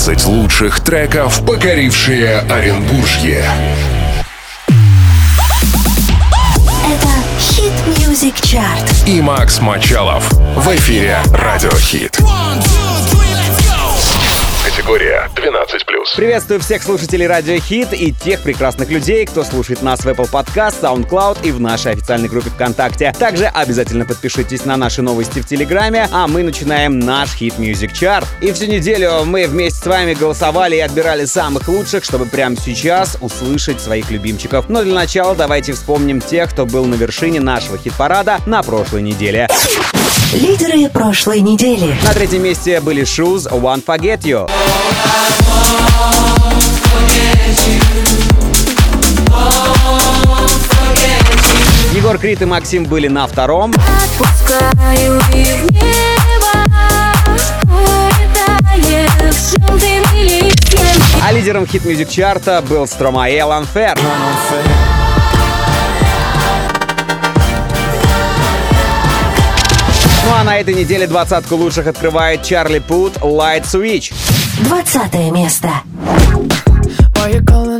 20 лучших треков, покорившие Оренбуржье. Это Хит Music Chart. И Макс Мачалов в эфире Радио Хит. One, two, Категория 12+. Приветствую всех слушателей Радио Хит и тех прекрасных людей, кто слушает нас в Apple Podcast, SoundCloud и в нашей официальной группе ВКонтакте. Также обязательно подпишитесь на наши новости в Телеграме, а мы начинаем наш Хит Music Chart. И всю неделю мы вместе с вами голосовали и отбирали самых лучших, чтобы прямо сейчас услышать своих любимчиков. Но для начала давайте вспомним тех, кто был на вершине нашего хит-парада на прошлой неделе. Лидеры прошлой недели. На третьем месте были Shoes One Forget You. Егор Крит и Максим были на втором. А лидером хит-мюзик чарта был Стромаэ Ланфер. Ну а на этой неделе двадцатку лучших открывает Чарли Пут Light Switch. Двадцатое место. Why you calling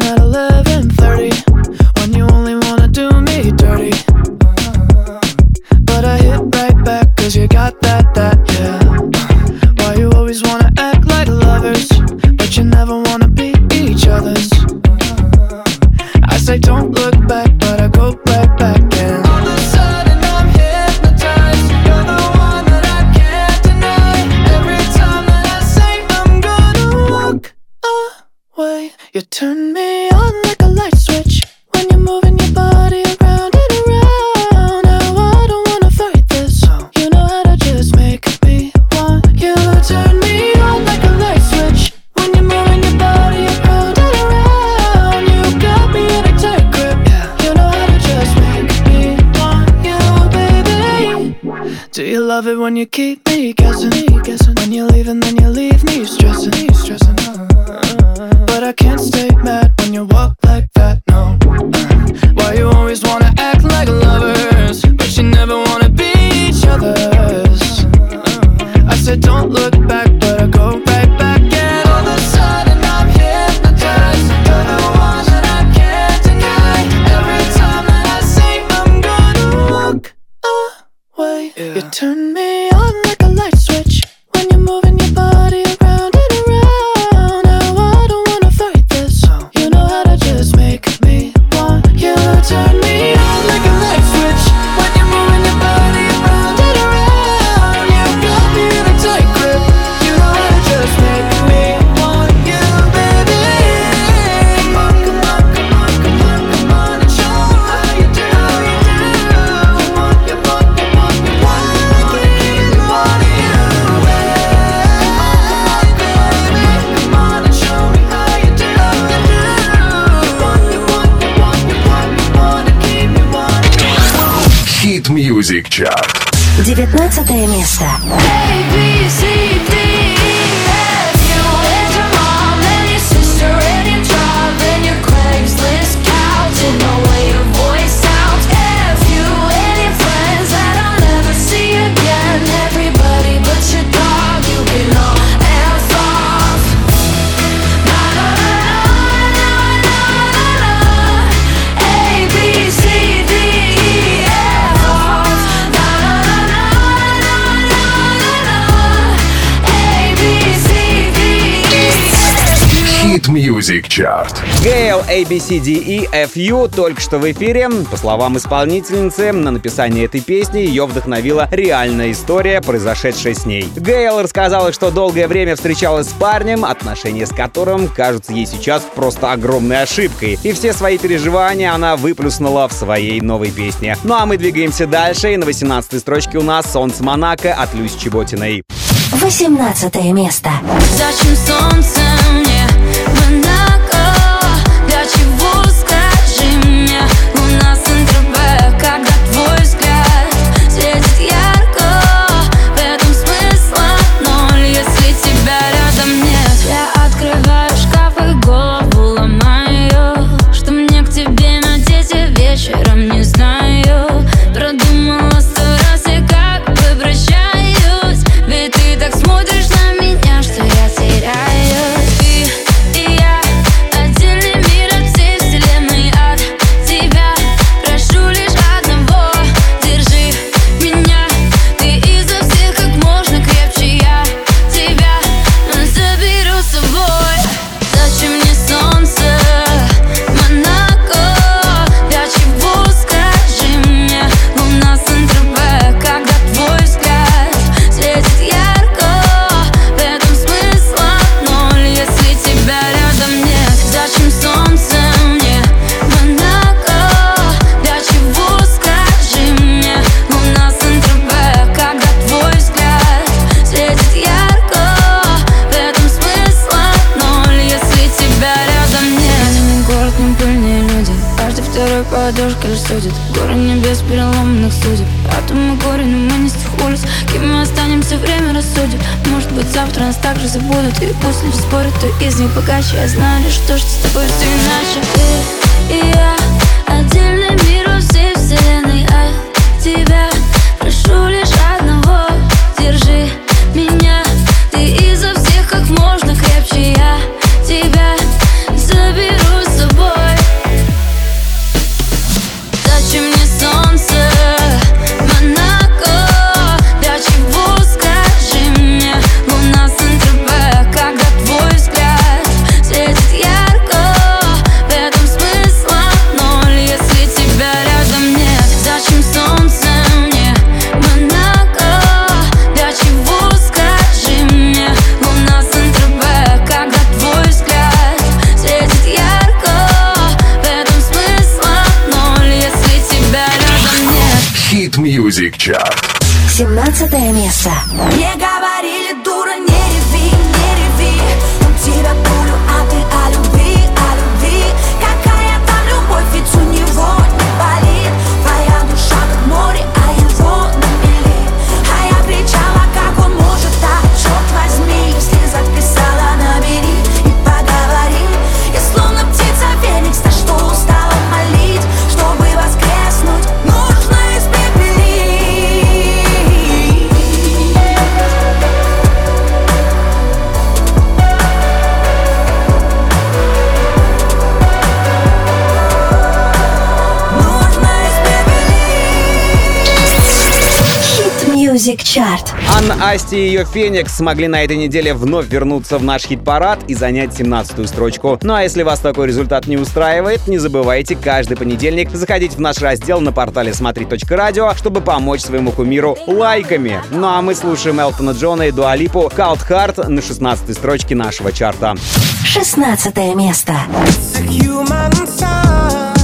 Music Chart. Гейл ABCDE FU только что в эфире. По словам исполнительницы, на написание этой песни ее вдохновила реальная история, произошедшая с ней. Гейл рассказала, что долгое время встречалась с парнем, отношения с которым кажутся ей сейчас просто огромной ошибкой. И все свои переживания она выплюснула в своей новой песне. Ну а мы двигаемся дальше, и на 18 строчке у нас «Солнце Монако» от Люси Чеботиной. Восемнадцатое место. Зачем солнце мне Монако? Для плачь Я знаю, что, что с тобой ты Music Chart. Анна Асти и ее Феникс смогли на этой неделе вновь вернуться в наш хит-парад и занять 17-ю строчку. Ну а если вас такой результат не устраивает, не забывайте каждый понедельник заходить в наш раздел на портале смотри.радио, чтобы помочь своему кумиру лайками. Ну а мы слушаем Элтона Джона и Дуалипу Cold Heart на 16-й строчке нашего чарта. 16 место. The human side.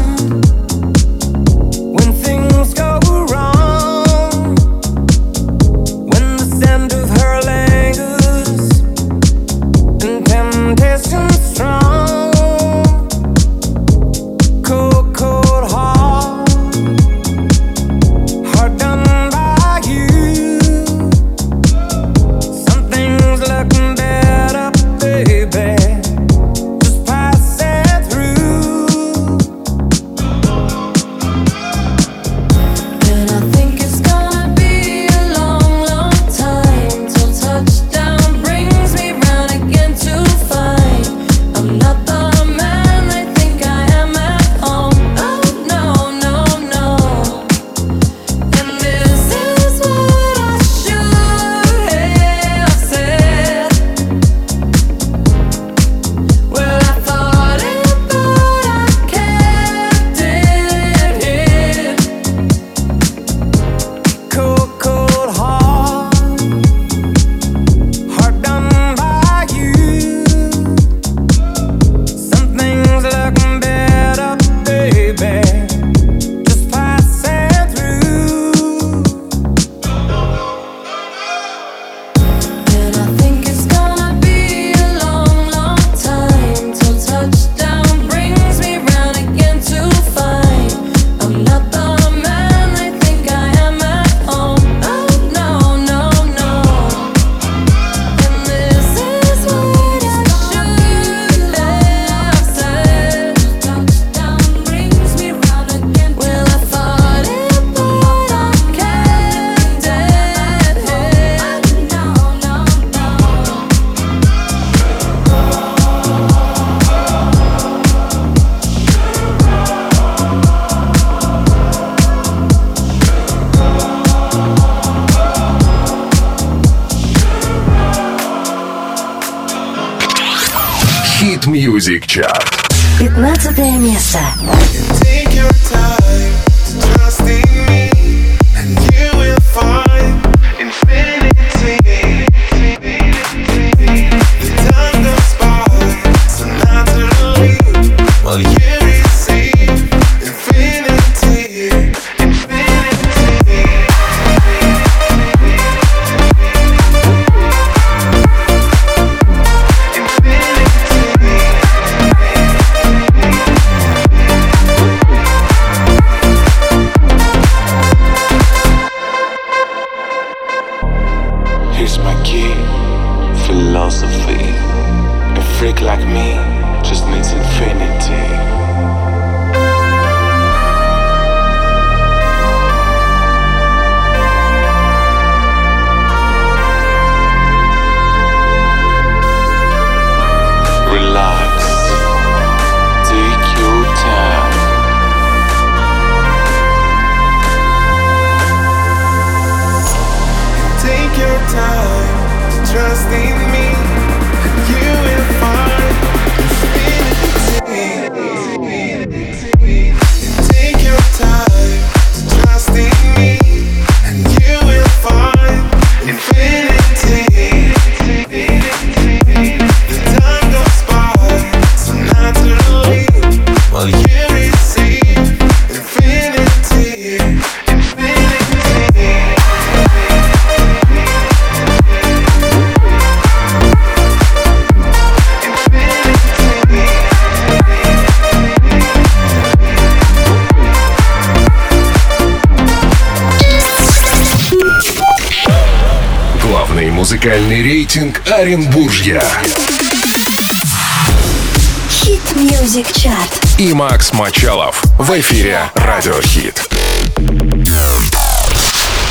Чарт. И Макс Мачалов в эфире Радио Хит.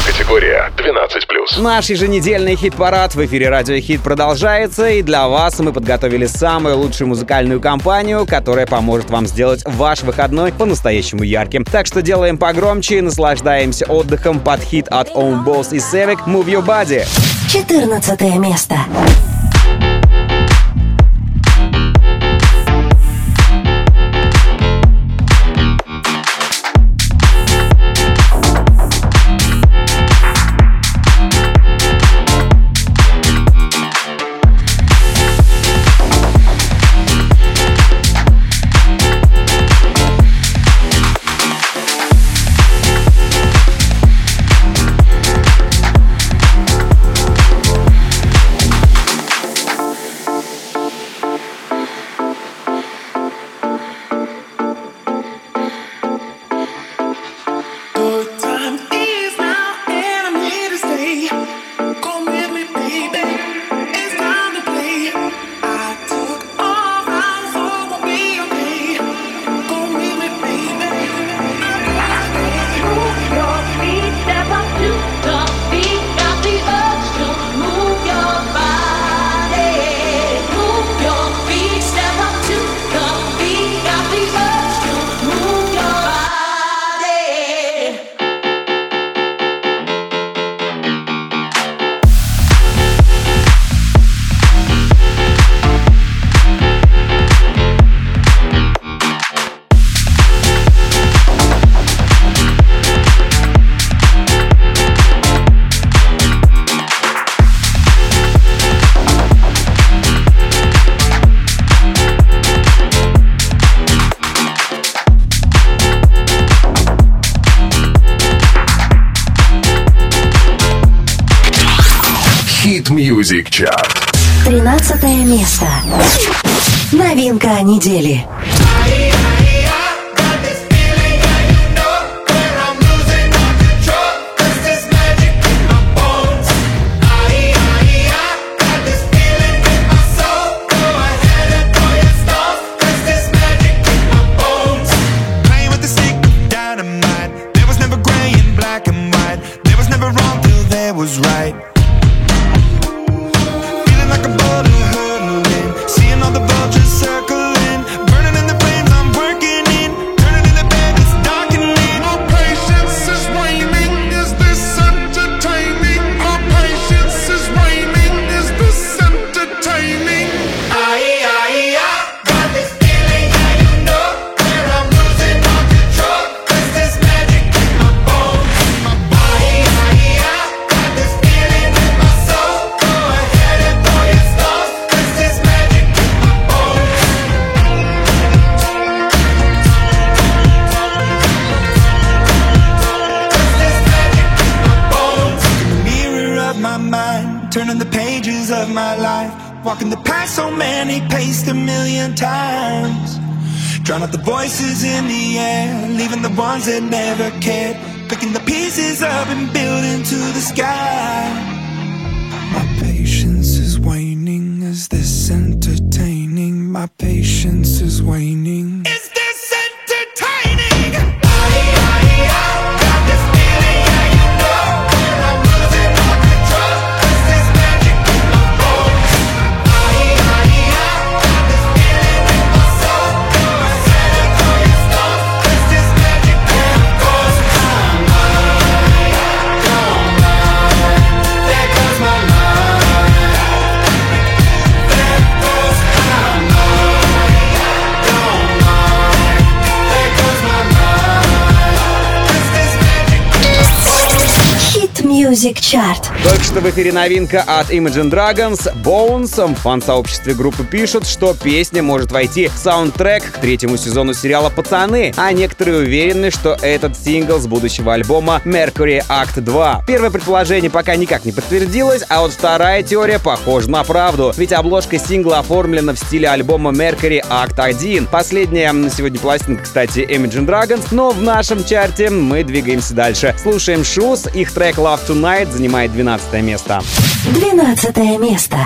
Категория 12+. Наш еженедельный хит-парад в эфире Радио Хит продолжается, и для вас мы подготовили самую лучшую музыкальную компанию, которая поможет вам сделать ваш выходной по-настоящему ярким. Так что делаем погромче и наслаждаемся отдыхом под хит от Own Boss и Севик «Move Your Body». 14 место. Песенка недели. Drown out the voices in the air, leaving the ones that never. Music Chart. Только что в эфире новинка от Imagine Dragons Bones. В фан-сообществе группы пишут, что песня может войти в саундтрек к третьему сезону сериала «Пацаны», а некоторые уверены, что этот сингл с будущего альбома Mercury Act 2. Первое предположение пока никак не подтвердилось, а вот вторая теория похожа на правду, ведь обложка сингла оформлена в стиле альбома Mercury Act 1. Последняя на сегодня пластинка, кстати, Imagine Dragons, но в нашем чарте мы двигаемся дальше. Слушаем Shoes, их трек Love Tonight занимает 12 12 место. 12 место.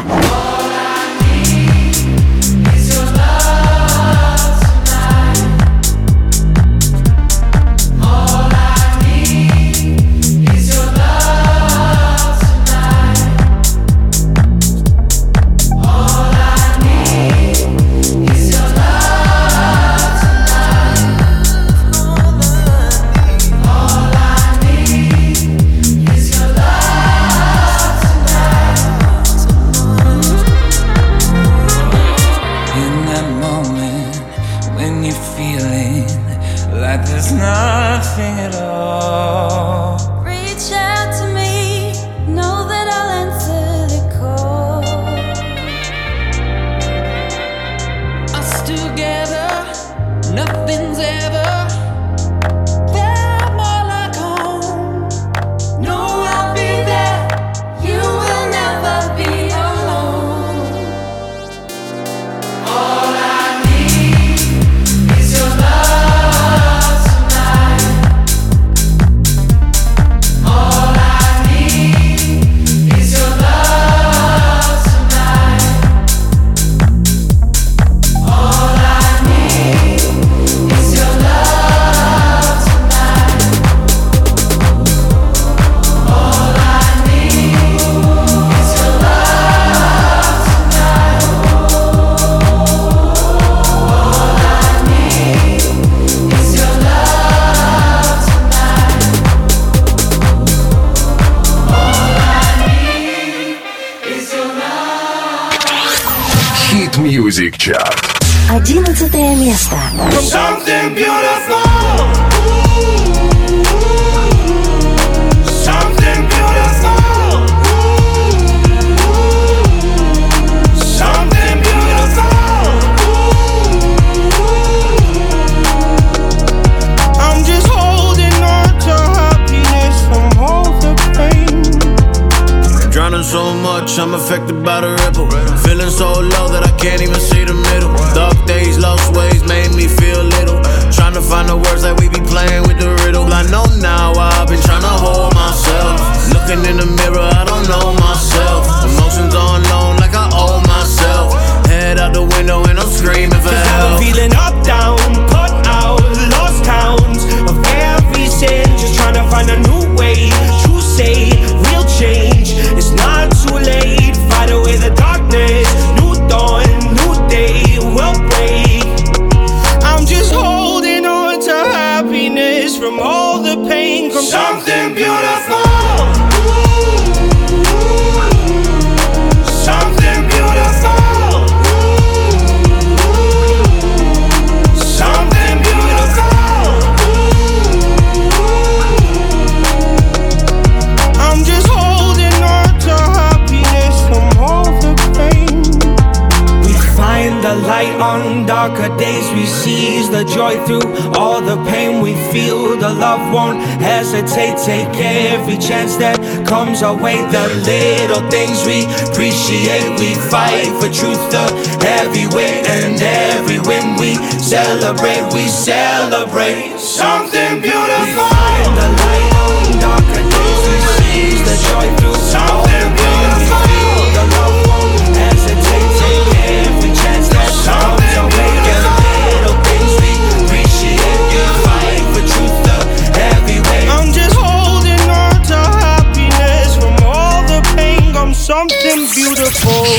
chance that comes our way. The little things we appreciate, we fight for truth, the heavy weight, and every win we celebrate, we celebrate. So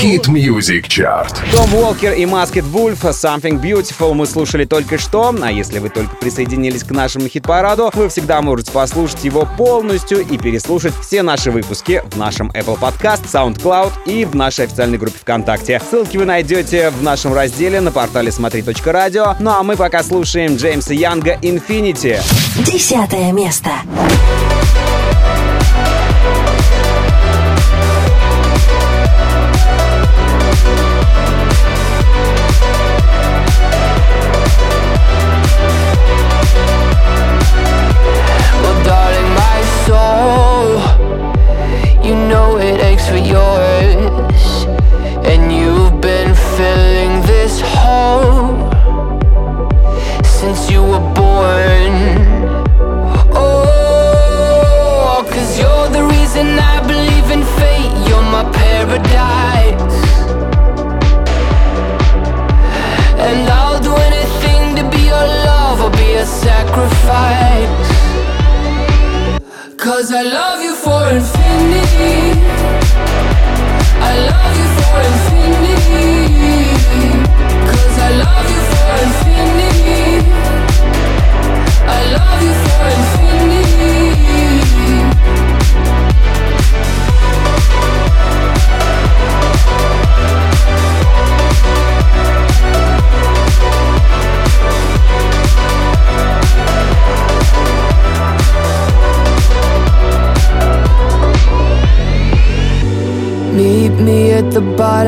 Hit Music Chart. Том Уолкер и Masked Wolf Something Beautiful мы слушали только что, а если вы только присоединились к нашему хит-параду, вы всегда можете послушать его полностью и переслушать все наши выпуски в нашем Apple Podcast, SoundCloud и в нашей официальной группе ВКонтакте. Ссылки вы найдете в нашем разделе на портале смотри.радио. Ну а мы пока слушаем Джеймса Янга Infinity. Десятое место.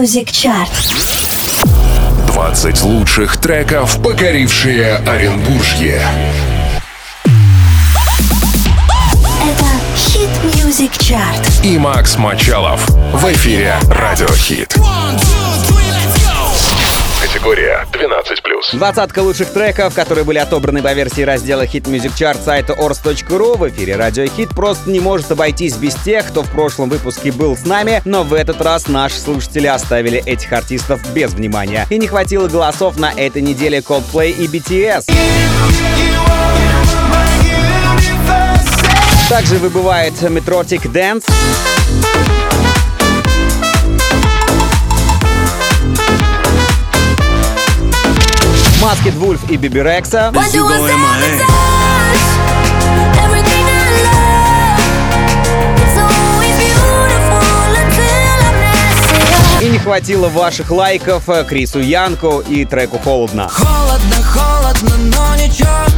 Music Chart. 15 лучших треков, покорившие Оренбуржье. Это Хит Music Chart. И Макс Мочалов в эфире Радио Хит. Категория 12+. Двадцатка лучших треков, которые были отобраны по версии раздела Hit Music Chart сайта ors.ru в эфире Радио Хит просто не может обойтись без тех, кто в прошлом выпуске был с нами, но в этот раз наши слушатели оставили этих артистов без внимания. И не хватило голосов на этой неделе Coldplay и BTS. Также выбывает Metrotic Dance. Маскет Вульф и Биби Рекса. И не хватило ваших лайков э, Крису Янку и треку «Холодно». Холодно, холодно, но ничего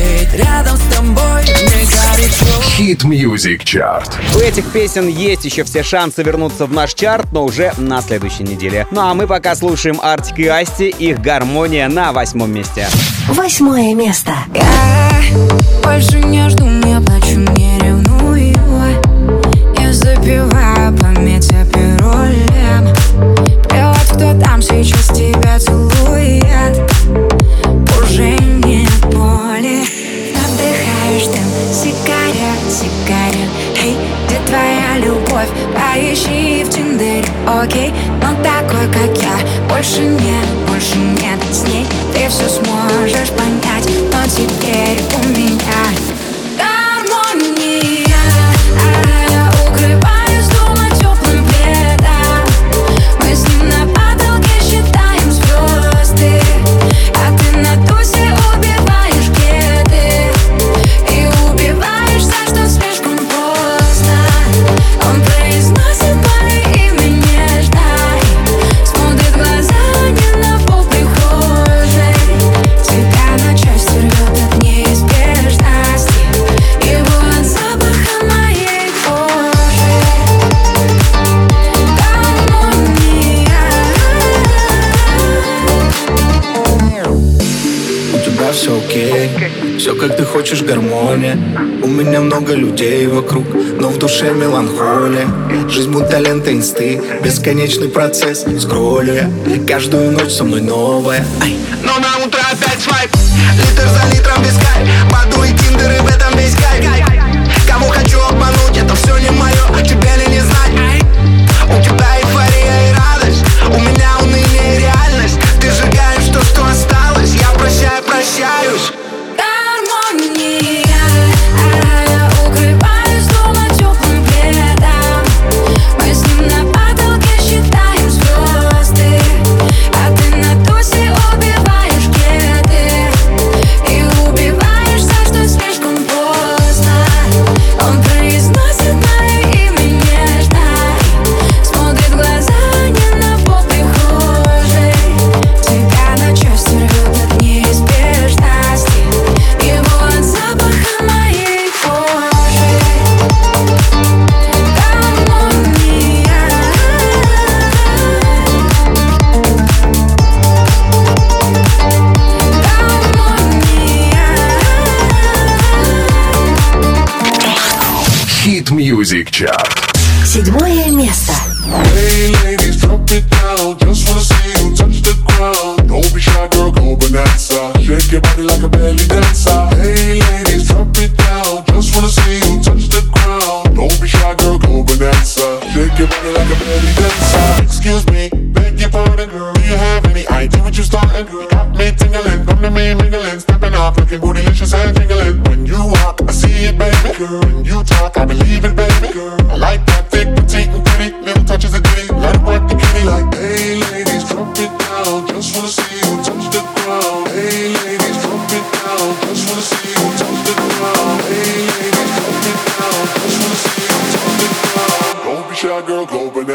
Ведь рядом с тобой мне горячо Хит Music Chart. У этих песен есть еще все шансы вернуться в наш чарт, но уже на следующей неделе. Ну а мы пока слушаем Артик и Асти, их гармония на восьмом месте. Восьмое место. Я больше не жду, не плачу, не ревную Я запиваю память аперолем Плевать, инсты, бесконечный процесс. Скроллю я, каждую ночь со мной новая Ай. Но на утро опять свайп, литр за литром без кайф. Баду и тиндер и в этом весь кайф. Кого хочу обмануть, это все не мое, тебе ли не знать.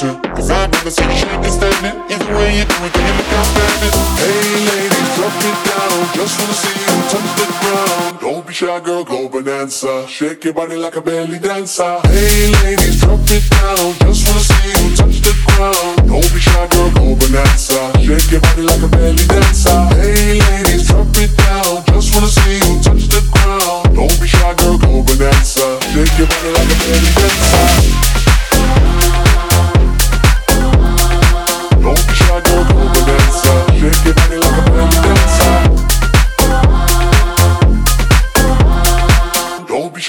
Too. Cause I'd rather see you shaking standing. Either way you do it, can you look outstanding? Hey ladies, drop it down. Just wanna see you touch the ground. Don't be shy, girl, go bonanza. Shake your body like a belly dancer. Hey ladies, drop it down. Just wanna see you touch the ground. Don't be shy, girl, go bonanza. Shake your body like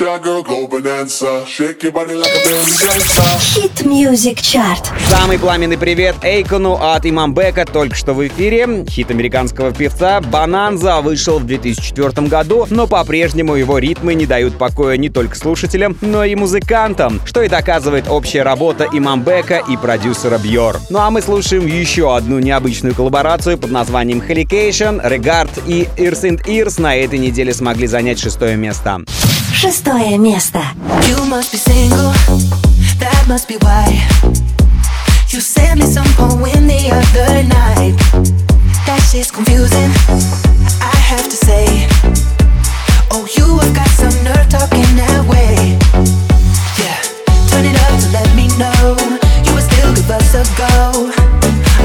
Shy, girl, go bonanza. Shake your body like a belly dancer. Hit Music Chart. Самый пламенный привет Эйкону от Имамбека только что в эфире. Хит американского певца «Бананза» вышел в 2004 году, но по-прежнему его ритмы не дают покоя не только слушателям, но и музыкантам, что и доказывает общая работа Имамбека и продюсера Бьор. Ну а мы слушаем еще одну необычную коллаборацию под названием Helication, Regard и Ears and Ears на этой неделе смогли занять шестое место. Шестое место. You must be single, that must be why. You sent me some poem the other night. That shit's confusing, I have to say. Oh, you have got some nerve talking that way. Yeah, turn it up to let me know you would still give us a go.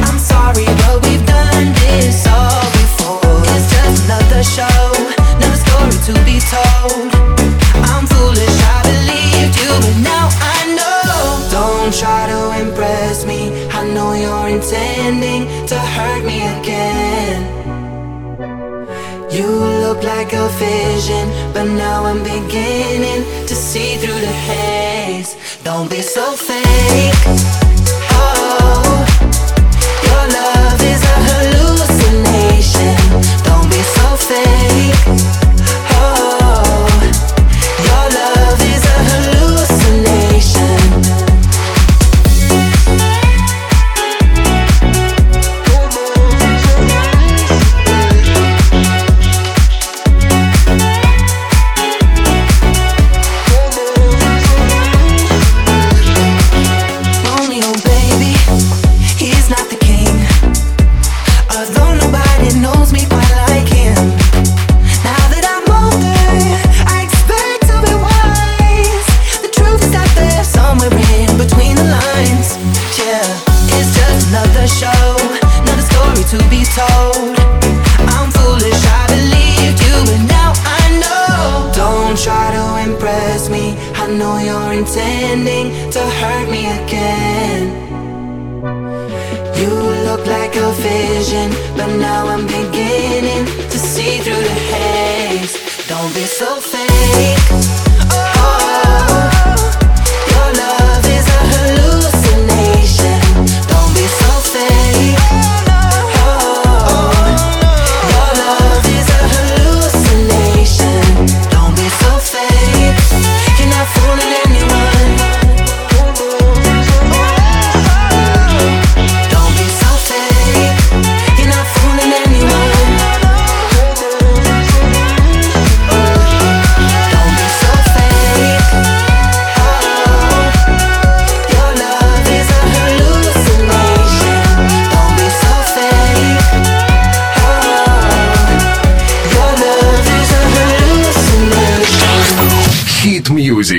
I'm sorry, but we've done this all before. It's just another show, another story to be told. but now I know. Don't try to impress me. I know you're intending to hurt me again. You look like a vision, but now I'm beginning to see through the haze. Don't be so fake. Oh, your love is a hallucination. Don't be so fake.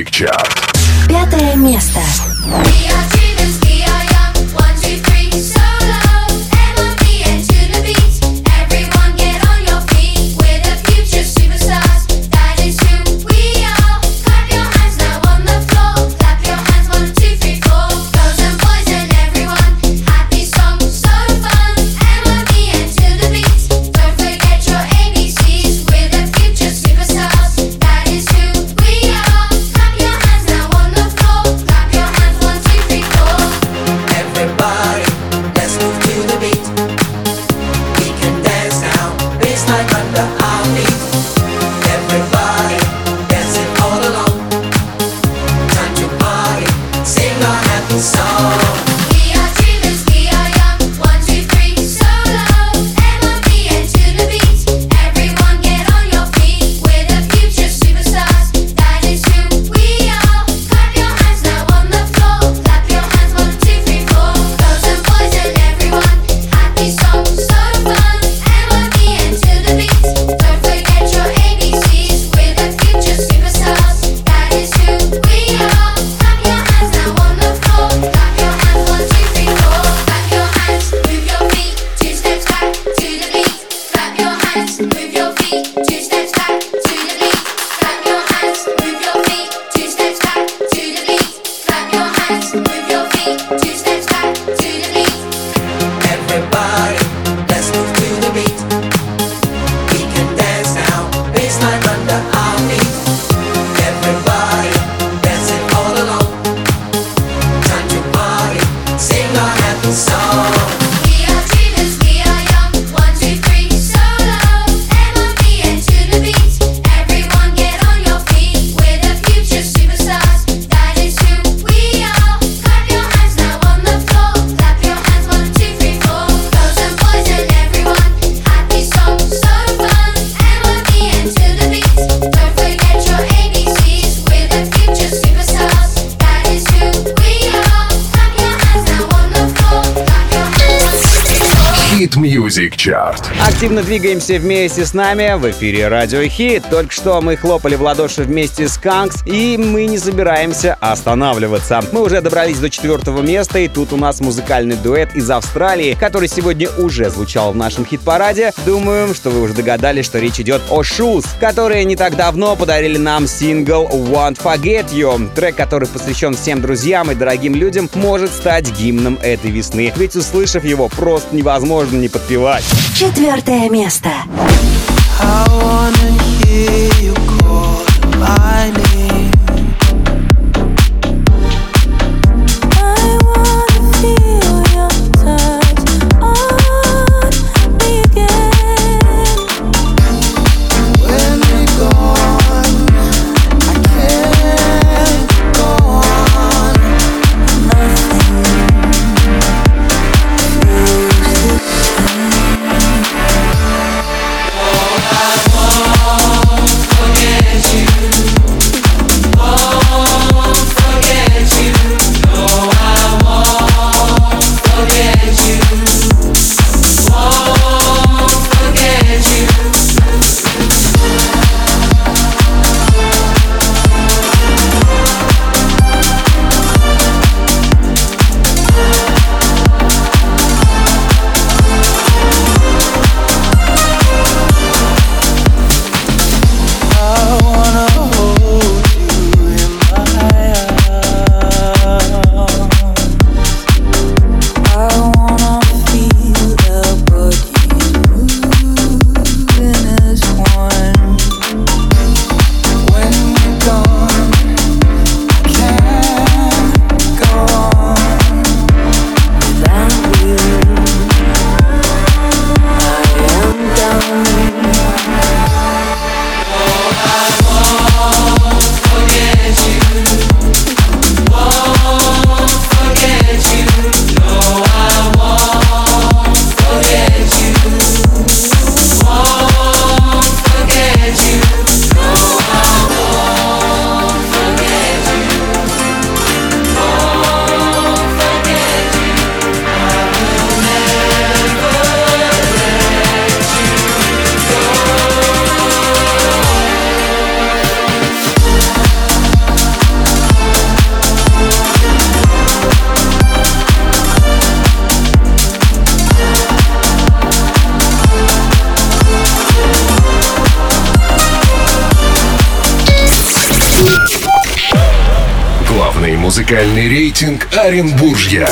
big job. Двигаемся вместе с нами в эфире Радио Хит. Только что мы хлопали в ладоши вместе с Канкс, и мы не собираемся останавливаться. Мы уже добрались до четвертого места, и тут у нас музыкальный дуэт из Австралии, который сегодня уже звучал в нашем хит-параде. Думаю, что вы уже догадались, что речь идет о Shoes, которые не так давно подарили нам сингл Won't Forget You. Трек, который посвящен всем друзьям и дорогим людям, может стать гимном этой весны. Ведь услышав его, просто невозможно не подпевать. Четвертое место. I wanna hear you call my name. Рейтинг Оренбуржья.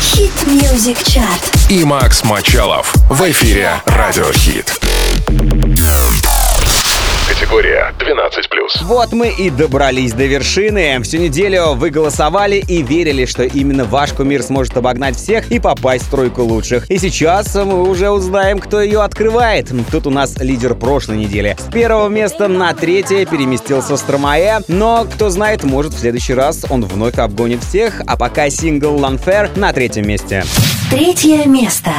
Хит Music Chart. И Макс Мачалов в эфире Радио Хит. Вот мы и добрались до вершины. Всю неделю вы голосовали и верили, что именно ваш кумир сможет обогнать всех и попасть в тройку лучших. И сейчас мы уже узнаем, кто ее открывает. Тут у нас лидер прошлой недели. С первого места на третье переместился Стромае, но, кто знает, может в следующий раз он вновь обгонит всех, а пока сингл Ланфер на третьем месте. Третье место.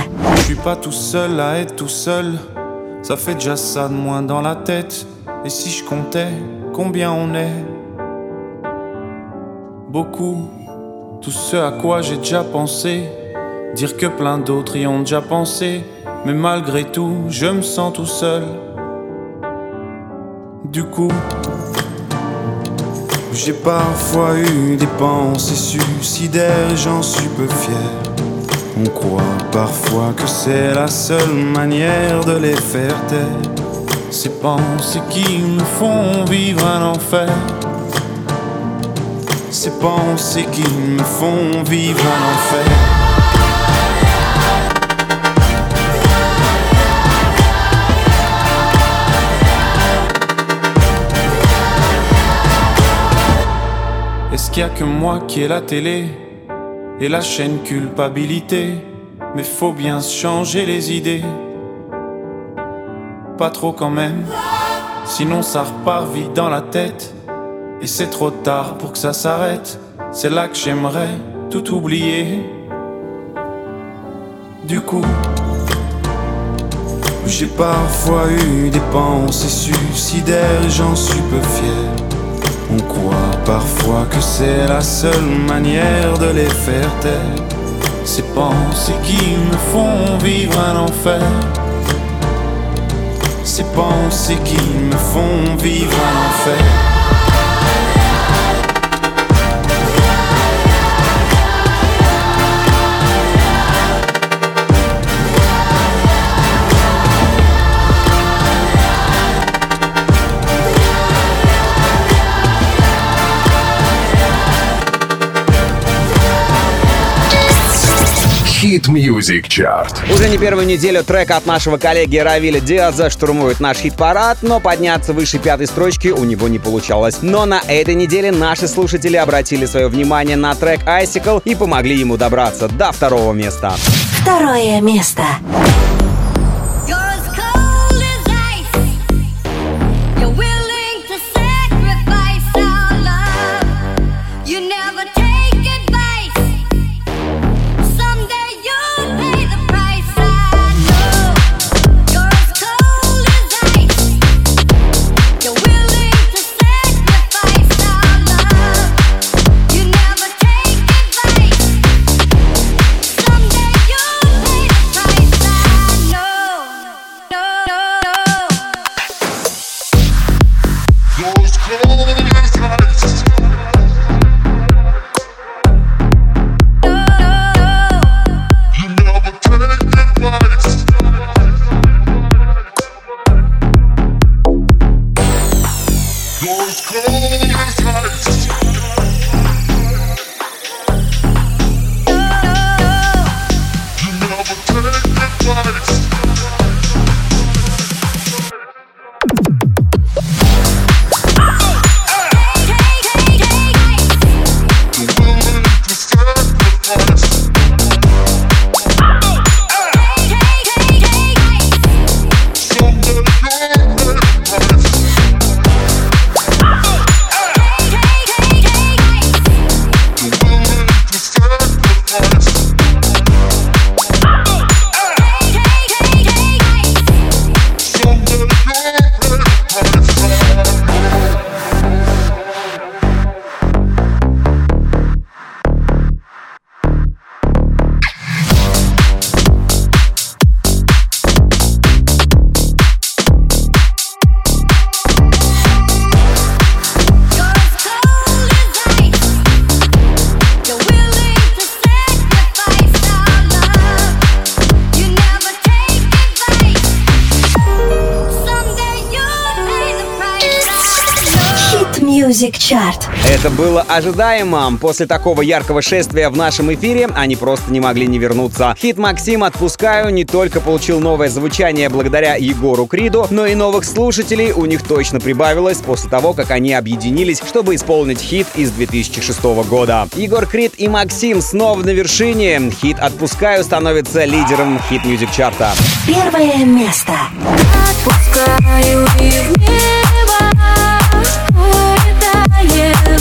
Ça fait déjà ça de moins dans la tête. Et si je comptais combien on est Beaucoup. Tout ce à quoi j'ai déjà pensé. Dire que plein d'autres y ont déjà pensé. Mais malgré tout, je me sens tout seul. Du coup, j'ai parfois eu des pensées suicidaires j'en suis peu fier. On croit parfois que c'est la seule manière de les faire taire. Ces pensées qui me font vivre un enfer. Ces pensées qui me font vivre un enfer. Est-ce qu'il y a que moi qui ai la télé et la chaîne culpabilité? Mais faut bien changer les idées. Pas trop quand même, sinon ça repart vite dans la tête. Et c'est trop tard pour que ça s'arrête. C'est là que j'aimerais tout oublier. Du coup, j'ai parfois eu des pensées suicidaires j'en suis peu fier. On croit parfois que c'est la seule manière de les faire taire. Ces pensées qui me font vivre un enfer. Ces pensées qui me font vivre Hit Music Chart. Уже не первую неделю трек от нашего коллеги Равиля Диаза штурмует наш хит-парад, но подняться выше пятой строчки у него не получалось. Но на этой неделе наши слушатели обратили свое внимание на трек Icicle и помогли ему добраться до второго места. Второе место. Это было ожидаемо. После такого яркого шествия в нашем эфире они просто не могли не вернуться. Хит «Максим. Отпускаю» не только получил новое звучание благодаря Егору Криду, но и новых слушателей у них точно прибавилось после того, как они объединились, чтобы исполнить хит из 2006 года. Егор Крид и Максим снова на вершине. Хит «Отпускаю» становится лидером хит мюзик чарта. Первое место. Отпускаю и в небо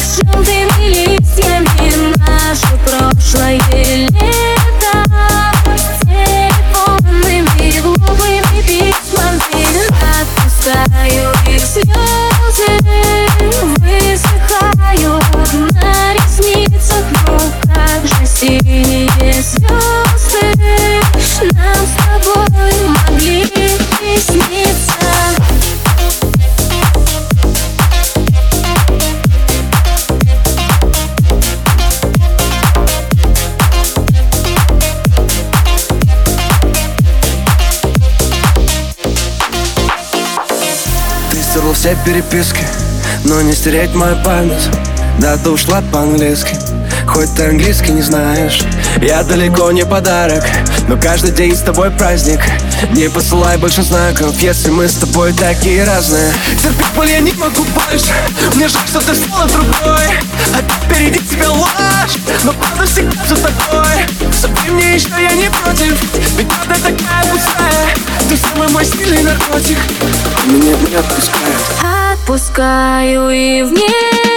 улетает желтыми листьями наше прошлое лето. С телефонными глупыми письмами отпускаю их слезы высыхают на ресницах но как же синие переписки, но не стереть мою память. Да, ты ушла по-английски Хоть ты английский не знаешь Я далеко не подарок Но каждый день с тобой праздник. Не посылай больше знаков Если мы с тобой такие разные. Терпеть боль я не могу больше Мне жаль, что ты стала другой. Опять впереди тебя ложь Но правда всегда за тобой Забей мне еще, я не против Ведь правда такая пустая. Ты самый мой сильный наркотик Меня не отпускает. Отпускаю и в небо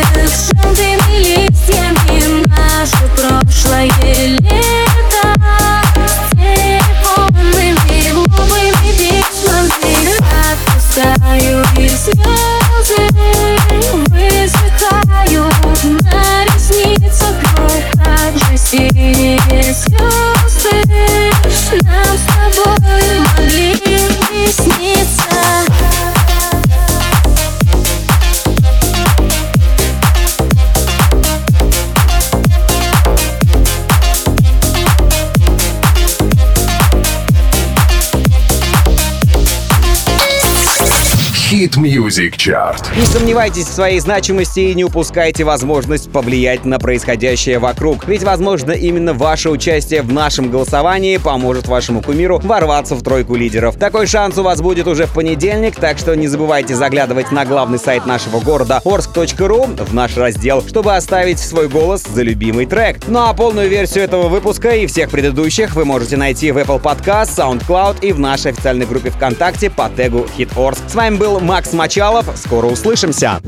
Улетает желтыми листьями Music Chart. Не сомневайтесь в своей значимости и не упускайте возможность повлиять на происходящее вокруг. Ведь, возможно, именно ваше участие в нашем голосовании поможет вашему кумиру ворваться в тройку лидеров. Такой шанс у вас будет уже в понедельник, так что не забывайте заглядывать на главный сайт нашего города orsk.ru в наш раздел, чтобы оставить свой голос за любимый трек. Ну а полную версию этого выпуска и всех предыдущих вы можете найти в Apple Podcast, SoundCloud и в нашей официальной группе ВКонтакте по тегу Hit Orsk. С вами был Макс Мачалов. Скоро услышимся.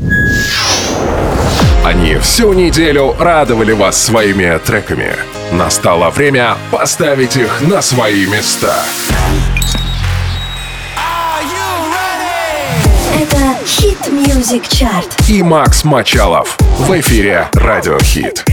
Они всю неделю радовали вас своими треками. Настало время поставить их на свои места. Это Hit Music Chart. И Макс Мачалов в эфире Радио Хит.